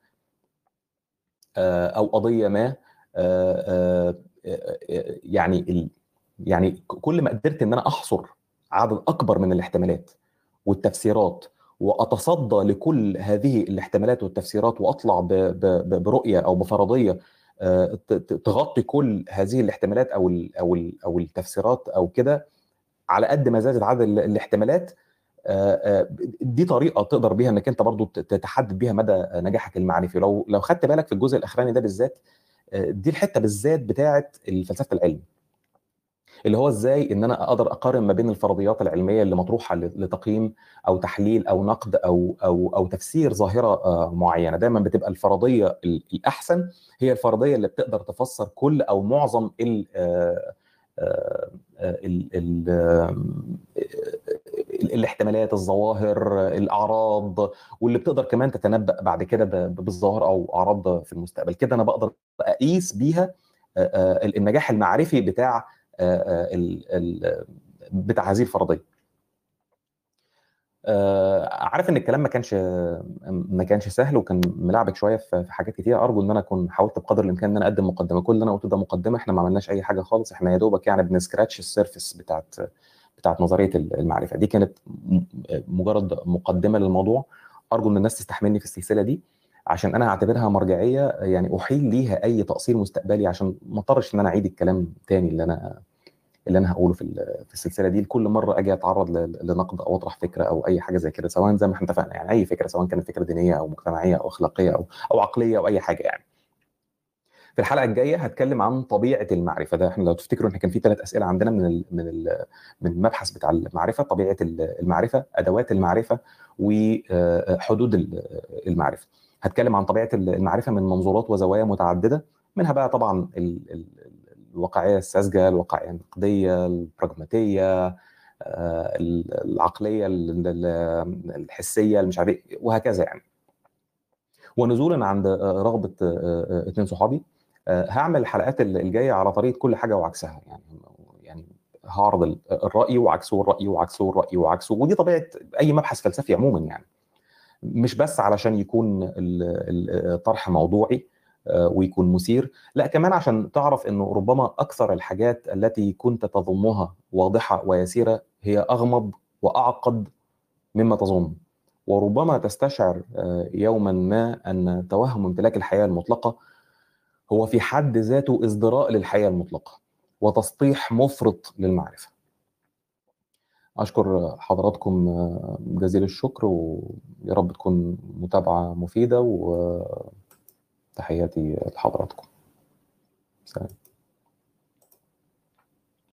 آه، أو قضية ما آه، آه، يعني يعني كل ما قدرت إن أنا أحصر عدد أكبر من الاحتمالات والتفسيرات وأتصدى لكل هذه الاحتمالات والتفسيرات وأطلع برؤية أو بفرضية آه، تغطي كل هذه الاحتمالات أو أو أو التفسيرات أو كده على قد ما زادت عدد الاحتمالات آه، آه، دي طريقة تقدر بيها إنك أنت برضو تحدد بيها مدى نجاحك المعرفي لو لو خدت بالك في الجزء الأخراني ده بالذات دي الحتة بالذات بتاعه فلسفه العلم اللي هو إزاي إن أنا أقدر أقارن ما بين الفرضيات العلمية اللي مطروحة لتقييم أو تحليل أو نقد أو أو أو تفسير ظاهرة آه، معينة. دايما بتبقى الفرضية الأحسن هي الفرضية اللي بتقدر تفسر كل أو معظم ال آه، آه، ال ال الاحتمالات الظواهر الأعراض واللي بتقدر كمان تتنبأ بعد كده بالظواهر أو أعراض في المستقبل. كده أنا بقدر أقيس بيها النجاح المعرفي بتاع بتاع هذه الفرضية. آه، عارف إن الكلام ما كانش ما كانش سهل وكان ملعبك شوية في حاجات كتير. أرجو إن أنا أكون حاولت بقدر الإمكان إن أنا أقدم مقدمة. كل اللي أنا قلته ده مقدمة. إحنا ما عملناش أي حاجة خالص. إحنا يا دوبك يعني بنسكراتش السيرفيس بتاعت بتاعت نظرية المعرفة. دي كانت مجرد مقدمة للموضوع. أرجو إن الناس تستحملني في السلسلة دي عشان أنا أعتبرها مرجعية يعني أحيل ليها أي تقصير مستقبلي عشان ما أضطرش إن أنا أعيد الكلام تاني اللي أنا اللي أنا هقوله في في السلسلة دي لكل مرة أجي أتعرض لنقد أو أطرح فكرة أو أي حاجة زي كده سواء زي ما إحنا اتفقنا يعني أي فكرة سواء كانت فكرة دينية أو مجتمعية أو أخلاقية أو أو عقلية أو أي حاجة يعني. في الحلقة الجاية هتكلم عن طبيعة المعرفة ده إحنا لو تفتكروا إحنا كان في ثلاث أسئلة عندنا من ال من ال من المبحث بتاع المعرفة طبيعة المعرفة أدوات المعرفة وحدود المعرفة هتكلم عن طبيعة المعرفة من منظورات وزوايا متعددة منها بقى طبعا الواقعية الساذجة الواقعية النقدية البراغماتية آه، العقلية الحسية مش عارف إيه، وهكذا يعني. ونزولا عند آه، رغبة آه، اثنين صحابي هعمل الحلقات الجاية على طريقة كل حاجة وعكسها يعني يعني هعرض الرأي وعكسه والرأي وعكسه والرأي وعكسه. ودي طبيعة أي مبحث فلسفي عموما يعني. مش بس علشان يكون الطرح موضوعي آه، ويكون مثير. لا كمان عشان تعرف إنه ربما أكثر الحاجات التي كنت تظنها واضحة ويسيرة هي أغمض وأعقد مما تظن. وربما تستشعر آه، يوما ما أن توهم امتلاك الحياة المطلقة هو في حد ذاته ازدراء للحياة المطلقة وتسطيح مفرط للمعرفة. أشكر حضراتكم آه، جزيل الشكر ويا رب تكون متابعة مفيدة و تحياتي لحضراتكم. سلام.